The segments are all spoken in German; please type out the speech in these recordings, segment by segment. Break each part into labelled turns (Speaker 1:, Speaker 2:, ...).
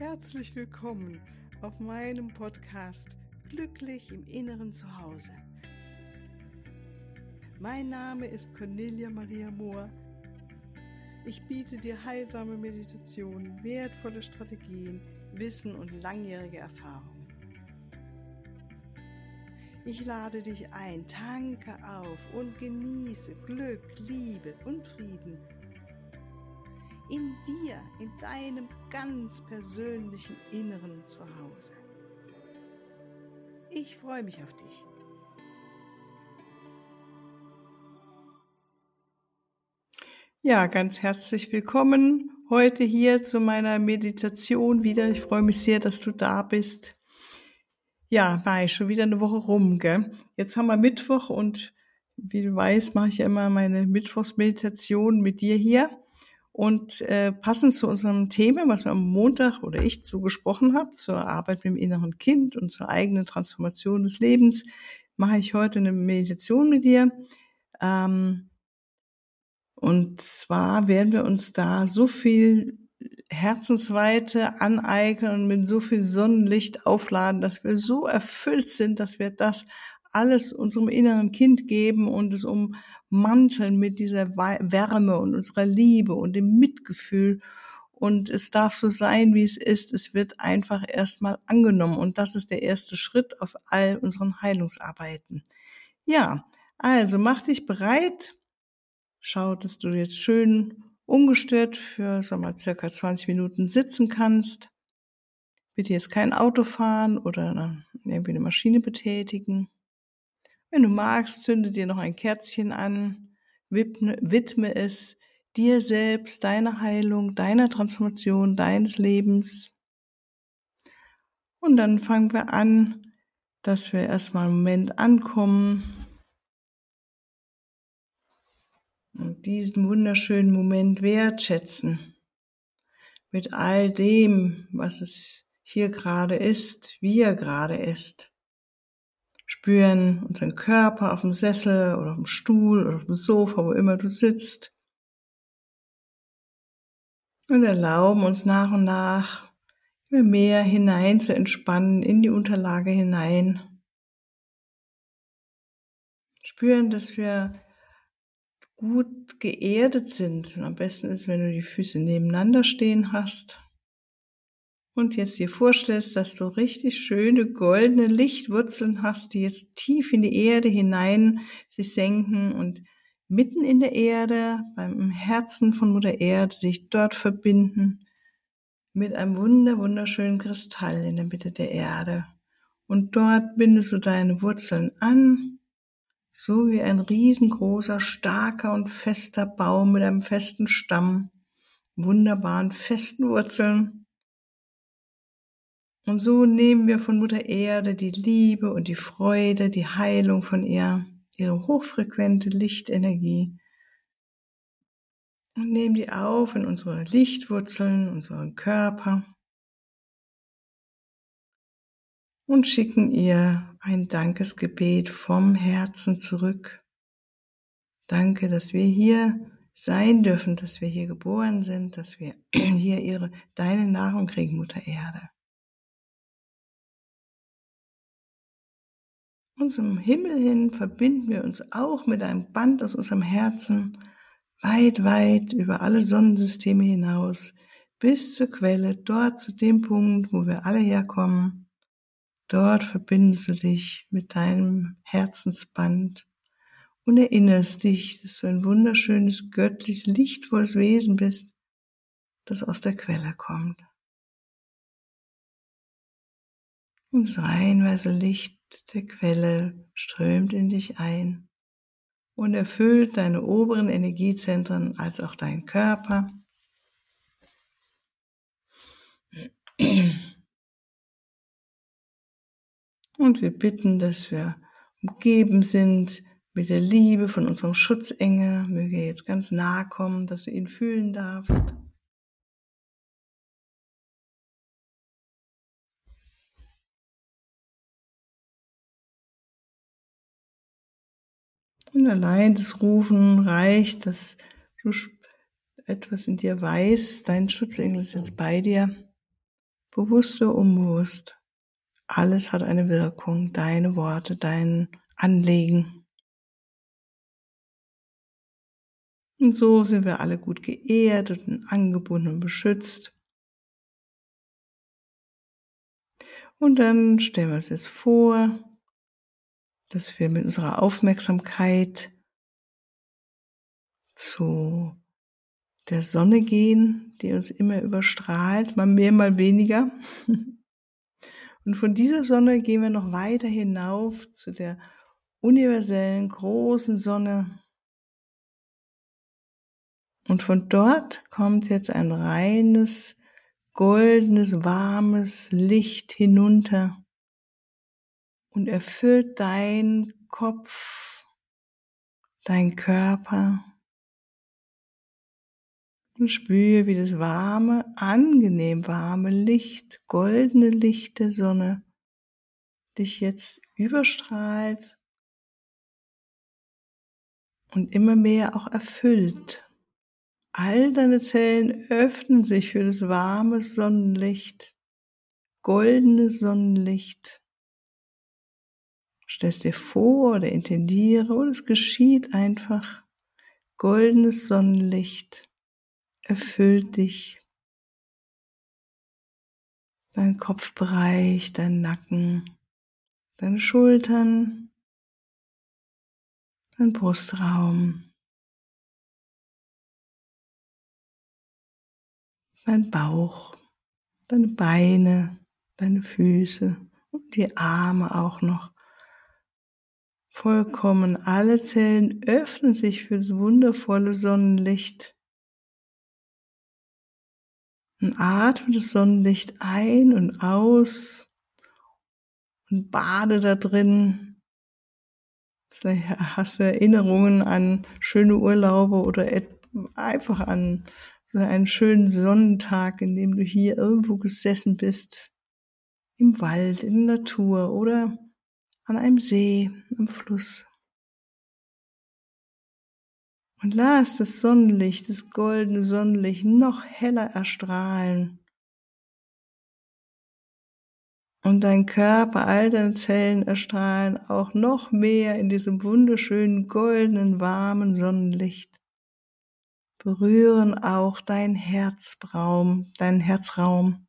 Speaker 1: Herzlich willkommen auf meinem Podcast Glücklich im Inneren zu Hause. Mein Name ist Cornelia Maria Mohr. Ich biete dir heilsame Meditationen, wertvolle Strategien, Wissen und langjährige Erfahrung. Ich lade dich ein, tanke auf und genieße Glück, Liebe und Frieden in dir, in deinem ganz persönlichen Inneren zu Hause. Ich freue mich auf dich. Ja, ganz herzlich willkommen heute hier zu meiner Meditation wieder. Ich freue mich sehr, dass du da bist. Ja, Mai, schon wieder eine Woche rum, gell? Jetzt haben wir Mittwoch und wie du weißt, mache ich ja immer meine Mittwochsmeditation mit dir hier. Und äh, passend zu unserem Thema, was wir am Montag oder ich so gesprochen habe, zur Arbeit mit dem inneren Kind und zur eigenen Transformation des Lebens, mache ich heute eine Meditation mit dir. Ähm, und zwar werden wir uns da so viel Herzensweite aneignen und mit so viel Sonnenlicht aufladen, dass wir so erfüllt sind, dass wir das alles unserem inneren Kind geben und es ummanteln mit dieser Wärme und unserer Liebe und dem Mitgefühl. Und es darf so sein, wie es ist. Es wird einfach erstmal angenommen. Und das ist der erste Schritt auf all unseren Heilungsarbeiten. Ja, also mach dich bereit. Schau, dass du jetzt schön ungestört für, sag mal, circa 20 Minuten sitzen kannst. Bitte jetzt kein Auto fahren oder irgendwie eine Maschine betätigen. Wenn du magst, zünde dir noch ein Kerzchen an, widme, es dir selbst, deiner Heilung, deiner Transformation, deines Lebens. Und dann fangen wir an, dass wir erstmal einen Moment ankommen und diesen wunderschönen Moment wertschätzen mit all dem, was es hier gerade ist, wie er gerade ist spüren unseren Körper auf dem Sessel oder auf dem Stuhl oder auf dem Sofa, wo immer du sitzt. Und erlauben uns nach und nach immer mehr hinein zu entspannen, in die Unterlage hinein. Spüren, dass wir gut geerdet sind. Und am besten ist, wenn du die Füße nebeneinander stehen hast und jetzt dir vorstellst, dass du richtig schöne goldene Lichtwurzeln hast, die jetzt tief in die Erde hinein sich senken und mitten in der Erde, beim Herzen von Mutter Erde, sich dort verbinden mit einem wunder, wunderschönen Kristall in der Mitte der Erde. Und dort bindest du deine Wurzeln an, so wie ein riesengroßer, starker und fester Baum mit einem festen Stamm, wunderbaren, festen Wurzeln und so nehmen wir von Mutter Erde die Liebe und die Freude, die Heilung von ihr, ihre hochfrequente Lichtenergie und nehmen die auf in unsere Lichtwurzeln, unseren Körper und schicken ihr ein Dankesgebet vom Herzen zurück. Danke, dass wir hier sein dürfen, dass wir hier geboren sind, dass wir hier ihre, deine Nahrung kriegen, Mutter Erde. Zum Himmel hin verbinden wir uns auch mit einem Band aus unserem Herzen weit, weit über alle Sonnensysteme hinaus bis zur Quelle, dort zu dem Punkt, wo wir alle herkommen. Dort verbindest du dich mit deinem Herzensband und erinnerst dich, dass du ein wunderschönes, göttliches, lichtvolles Wesen bist, das aus der Quelle kommt. Und das reinweise Licht der Quelle strömt in dich ein und erfüllt deine oberen Energiezentren als auch deinen Körper. Und wir bitten, dass wir umgeben sind mit der Liebe von unserem Schutzengel. Möge er jetzt ganz nahe kommen, dass du ihn fühlen darfst. Allein das Rufen reicht, dass du etwas in dir weißt, dein Schutzengel ist jetzt bei dir. bewusst oder unbewusst, alles hat eine Wirkung, deine Worte, dein Anliegen. Und so sind wir alle gut geehrt und angebunden und beschützt. Und dann stellen wir uns jetzt vor, dass wir mit unserer Aufmerksamkeit zu der Sonne gehen, die uns immer überstrahlt, mal mehr, mal weniger. Und von dieser Sonne gehen wir noch weiter hinauf zu der universellen großen Sonne. Und von dort kommt jetzt ein reines, goldenes, warmes Licht hinunter und erfüllt dein Kopf, dein Körper. Und spüre, wie das warme, angenehm warme Licht, goldene Licht der Sonne dich jetzt überstrahlt und immer mehr auch erfüllt. All deine Zellen öffnen sich für das warme Sonnenlicht, goldene Sonnenlicht. Stellst dir vor oder intendiere oder es geschieht einfach. Goldenes Sonnenlicht erfüllt dich. Dein Kopfbereich, dein Nacken, deine Schultern, dein Brustraum. dein Bauch, deine Beine, deine Füße und die Arme auch noch. Vollkommen alle Zellen öffnen sich für das wundervolle Sonnenlicht. Und atme das Sonnenlicht ein und aus und bade da drin. Vielleicht hast du Erinnerungen an schöne Urlaube oder einfach an einen schönen Sonnentag, in dem du hier irgendwo gesessen bist, im Wald, in der Natur oder an einem See, am Fluss. Und lass das Sonnenlicht, das goldene Sonnenlicht noch heller erstrahlen. Und dein Körper, all deine Zellen erstrahlen auch noch mehr in diesem wunderschönen, goldenen, warmen Sonnenlicht berühren auch dein Herzraum, deinen Herzraum.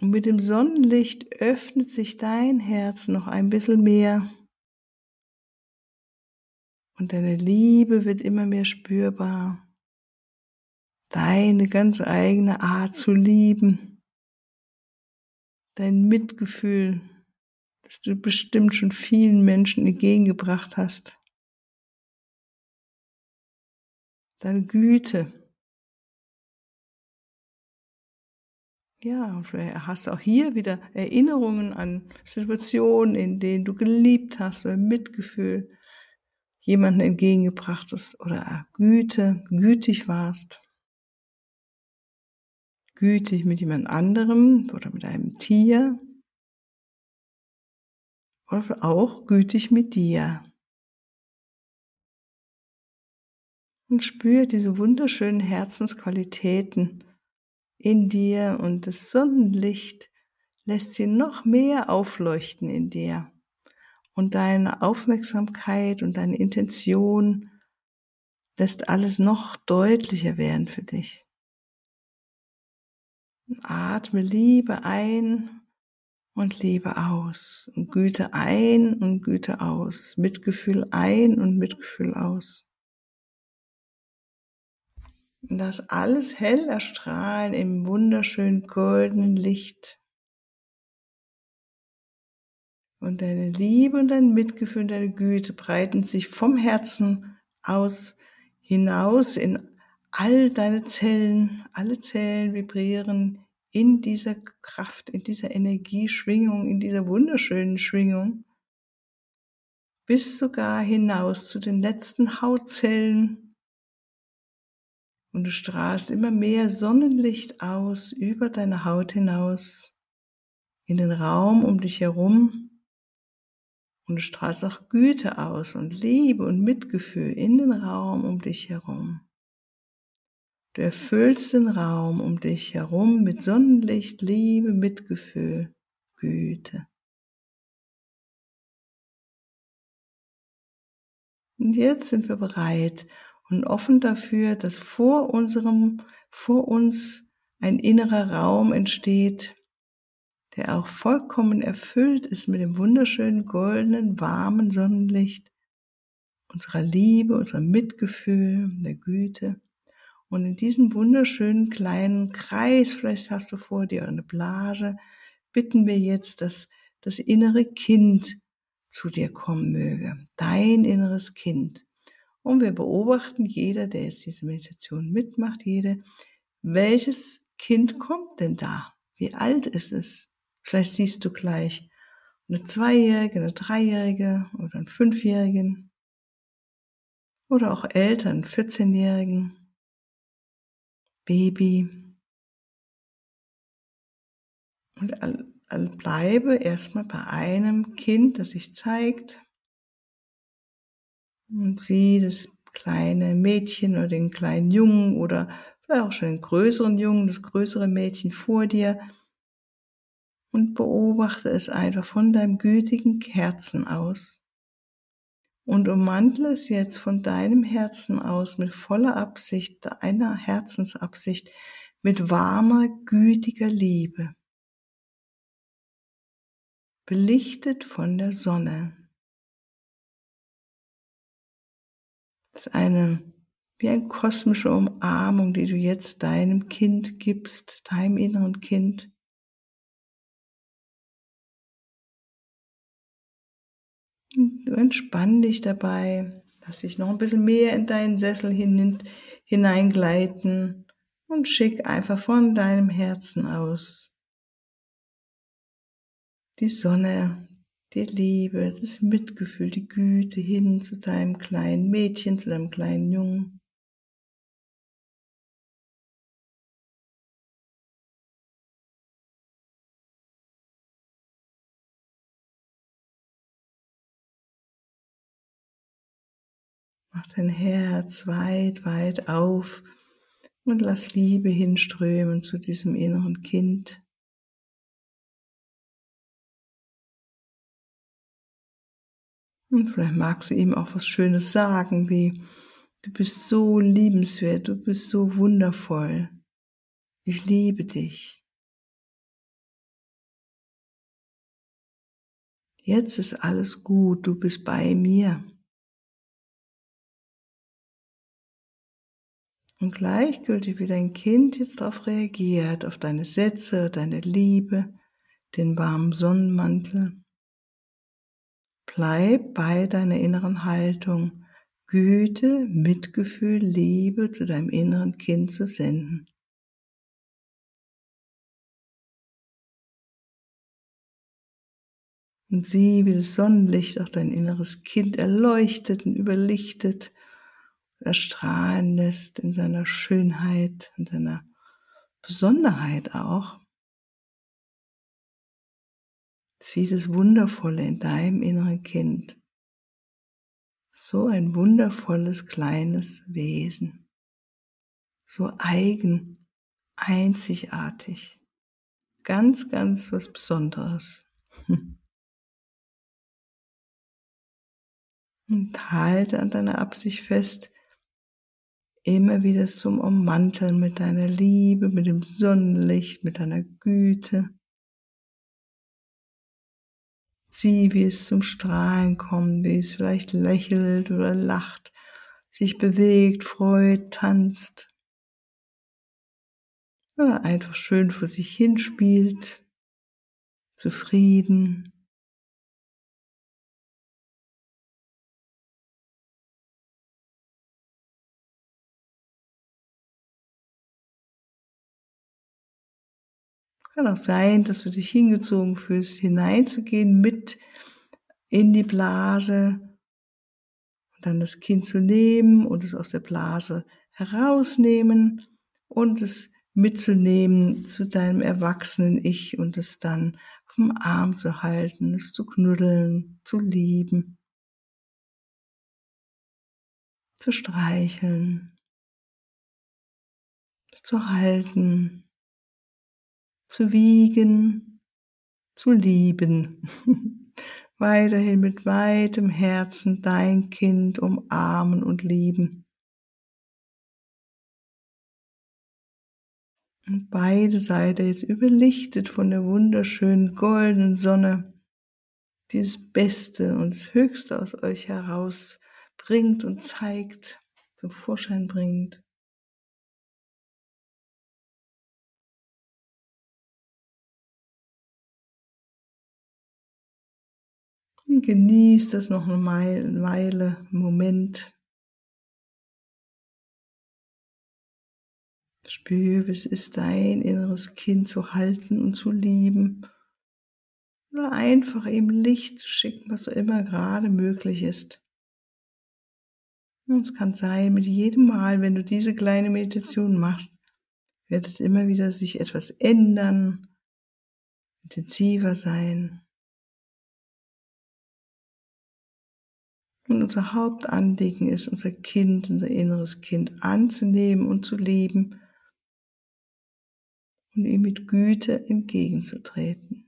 Speaker 1: Und mit dem Sonnenlicht öffnet sich dein Herz noch ein bisschen mehr. Und deine Liebe wird immer mehr spürbar. Deine ganz eigene Art zu lieben. Dein Mitgefühl, das du bestimmt schon vielen Menschen entgegengebracht hast. deine Güte. Ja, und hast auch hier wieder Erinnerungen an Situationen, in denen du geliebt hast oder Mitgefühl jemanden entgegengebracht hast oder Güte, gütig warst. Gütig mit jemand anderem oder mit einem Tier. Oder auch gütig mit dir. und spür diese wunderschönen Herzensqualitäten in dir und das Sonnenlicht lässt sie noch mehr aufleuchten in dir. Und deine Aufmerksamkeit und deine Intention lässt alles noch deutlicher werden für dich. Atme Liebe ein und Liebe aus. Güte ein und Güte aus. Mitgefühl ein und Mitgefühl aus. Das alles hell erstrahlen im wunderschönen goldenen Licht. Und deine Liebe und dein Mitgefühl und deine Güte breiten sich vom Herzen aus hinaus in all deine Zellen. Alle Zellen vibrieren in dieser Kraft, in dieser Energieschwingung, in dieser wunderschönen Schwingung. Bis sogar hinaus zu den letzten Hautzellen und du strahlst immer mehr Sonnenlicht aus über deine Haut hinaus, in den Raum um dich herum. Und du strahlst auch Güte aus und Liebe und Mitgefühl in den Raum um dich herum. Du erfüllst den Raum um dich herum mit Sonnenlicht, Liebe, Mitgefühl, Güte. Und jetzt sind wir bereit und offen dafür, dass vor unserem, vor uns ein innerer Raum entsteht, der auch vollkommen erfüllt ist mit dem wunderschönen goldenen, warmen Sonnenlicht unserer Liebe, unserer Mitgefühl, der Güte. Und in diesem wunderschönen kleinen Kreis, vielleicht hast du vor dir eine Blase, bitten wir jetzt, dass das innere Kind zu dir kommen möge. Dein inneres Kind. Und wir beobachten jeder, der jetzt diese Meditation mitmacht, jede, welches Kind kommt denn da? Wie alt ist es? Vielleicht siehst du gleich eine Zweijährige, eine Dreijährige oder einen Fünfjährigen oder auch Eltern, 14-Jährigen, Baby. Und bleibe erstmal bei einem Kind, das sich zeigt und sieh das kleine Mädchen oder den kleinen Jungen oder vielleicht auch schon den größeren Jungen, das größere Mädchen vor dir und beobachte es einfach von deinem gütigen Herzen aus und ummantle es jetzt von deinem Herzen aus mit voller Absicht, deiner Herzensabsicht, mit warmer, gütiger Liebe, belichtet von der Sonne. Das ist eine, wie eine kosmische Umarmung, die du jetzt deinem Kind gibst, deinem inneren Kind. Du entspann dich dabei, lass dich noch ein bisschen mehr in deinen Sessel hin, hineingleiten und schick einfach von deinem Herzen aus die Sonne, die Liebe, das Mitgefühl, die Güte hin zu deinem kleinen Mädchen, zu deinem kleinen Jungen. Mach dein Herz weit, weit auf und lass Liebe hinströmen zu diesem inneren Kind. Und vielleicht magst du ihm auch was Schönes sagen, wie du bist so liebenswert, du bist so wundervoll. Ich liebe dich. Jetzt ist alles gut, du bist bei mir. Und gleichgültig, wie dein Kind jetzt darauf reagiert, auf deine Sätze, deine Liebe, den warmen Sonnenmantel, bleib bei deiner inneren Haltung, Güte, Mitgefühl, Liebe zu deinem inneren Kind zu senden. Und sieh, wie das Sonnenlicht auch dein inneres Kind erleuchtet und überlichtet erstrahlen lässt in seiner Schönheit, in seiner Besonderheit auch. Sieh das Wundervolle in deinem inneren Kind. So ein wundervolles kleines Wesen. So eigen, einzigartig. Ganz, ganz was Besonderes. Und halte an deiner Absicht fest, immer wieder zum Ummanteln mit deiner Liebe, mit dem Sonnenlicht, mit deiner Güte. Sieh, wie es zum Strahlen kommt, wie es vielleicht lächelt oder lacht, sich bewegt, freut, tanzt. Oder einfach schön vor sich hinspielt, zufrieden. Kann auch sein, dass du dich hingezogen fühlst, hineinzugehen mit in die Blase und dann das Kind zu nehmen und es aus der Blase herausnehmen und es mitzunehmen zu deinem erwachsenen Ich und es dann auf dem Arm zu halten, es zu knuddeln, zu lieben, zu streicheln. zu halten, zu wiegen, zu lieben. Weiterhin mit weitem Herzen dein Kind umarmen und lieben. Und beide Seiten jetzt überlichtet von der wunderschönen goldenen Sonne, die das Beste und das Höchste aus euch herausbringt und zeigt, zum Vorschein bringt. Und genießt das noch eine Weile, einen Moment. Spür, wie es ist, dein inneres Kind zu halten und zu lieben. Oder einfach ihm Licht zu schicken, was so immer gerade möglich ist. Und es kann sein, mit jedem Mal, wenn du diese kleine Meditation machst, wird es immer wieder sich etwas ändern, intensiver sein. Und unser Hauptanliegen ist, unser Kind, unser inneres Kind anzunehmen und zu lieben und ihm mit Güte entgegenzutreten.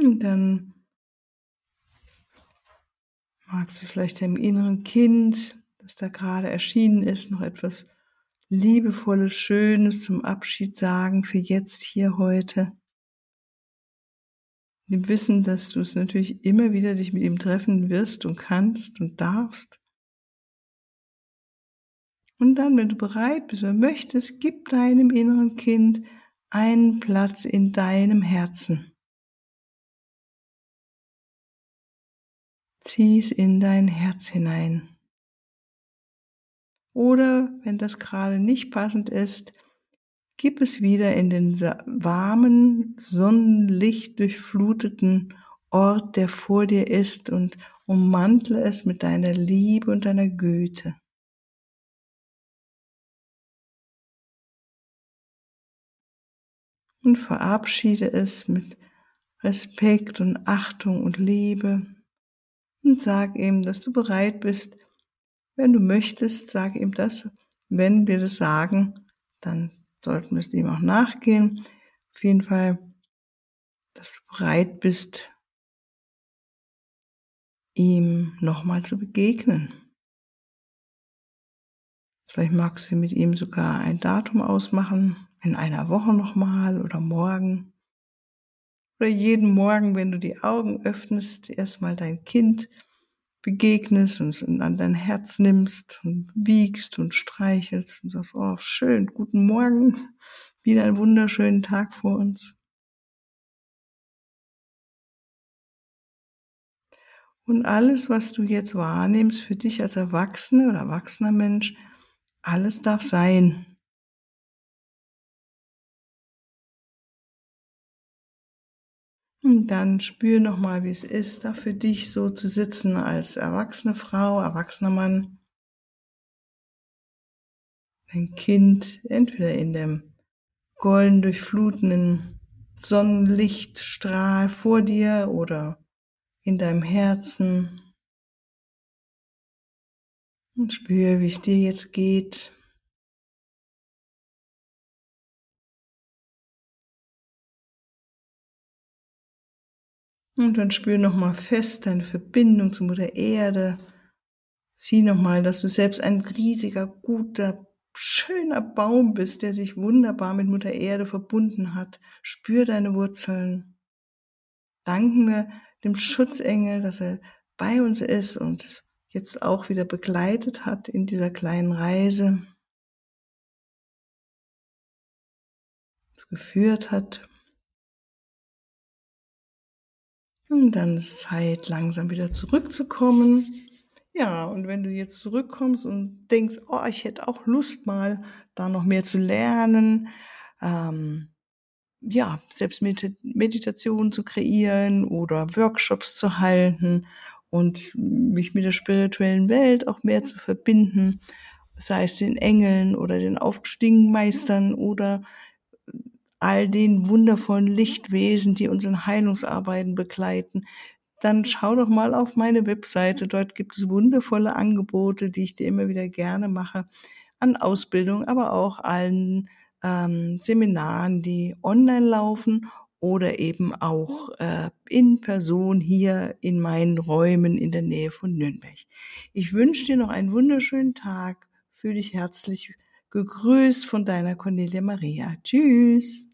Speaker 1: Und dann magst du vielleicht deinem inneren Kind, das da gerade erschienen ist, noch etwas Liebevolles, Schönes zum Abschied sagen für jetzt, hier, heute. Dem Wissen, dass du es natürlich immer wieder dich mit ihm treffen wirst und kannst und darfst. Und dann, wenn du bereit bist oder möchtest, gib deinem inneren Kind einen Platz in deinem Herzen. Zieh es in dein Herz hinein. Oder wenn das gerade nicht passend ist, gib es wieder in den warmen, Sonnenlicht durchfluteten Ort, der vor dir ist und ummantle es mit deiner Liebe und deiner Güte. Und verabschiede es mit Respekt und Achtung und Liebe und sag ihm, dass du bereit bist. Wenn du möchtest, sag ihm das. Wenn wir das sagen, dann sollten wir es ihm auch nachgehen. Auf jeden Fall, dass du bereit bist, ihm nochmal zu begegnen. Vielleicht magst du mit ihm sogar ein Datum ausmachen, in einer Woche nochmal oder morgen. Oder jeden Morgen, wenn du die Augen öffnest, erstmal dein Kind begegnest und es an dein Herz nimmst und wiegst und streichelst und sagst, oh, schön, guten Morgen, wieder einen wunderschönen Tag vor uns. Und alles, was du jetzt wahrnimmst für dich als Erwachsene oder erwachsener Mensch, alles darf sein. Und dann spür nochmal, wie es ist, da für dich so zu sitzen als erwachsene Frau, erwachsener Mann. Ein Kind, entweder in dem golden durchflutenden Sonnenlichtstrahl vor dir oder in deinem Herzen. Und spür, wie es dir jetzt geht. Und dann spür nochmal fest deine Verbindung zu Mutter Erde. Sieh nochmal, dass du selbst ein riesiger, guter, schöner Baum bist, der sich wunderbar mit Mutter Erde verbunden hat. Spür deine Wurzeln. Danken wir dem Schutzengel, dass er bei uns ist und jetzt auch wieder begleitet hat in dieser kleinen Reise. geführt hat. Und dann ist Zeit, langsam wieder zurückzukommen. Ja, und wenn du jetzt zurückkommst und denkst, oh, ich hätte auch Lust mal, da noch mehr zu lernen, ähm, ja, selbst Meditation zu kreieren oder Workshops zu halten und mich mit der spirituellen Welt auch mehr zu verbinden, sei es den Engeln oder den aufgestiegenen Meistern oder all den wundervollen Lichtwesen, die unseren Heilungsarbeiten begleiten, dann schau doch mal auf meine Webseite. Dort gibt es wundervolle Angebote, die ich dir immer wieder gerne mache, an Ausbildung, aber auch allen ähm, Seminaren, die online laufen oder eben auch äh, in Person hier in meinen Räumen in der Nähe von Nürnberg. Ich wünsche dir noch einen wunderschönen Tag. Fühl dich herzlich gegrüßt von deiner Cornelia Maria. Tschüss.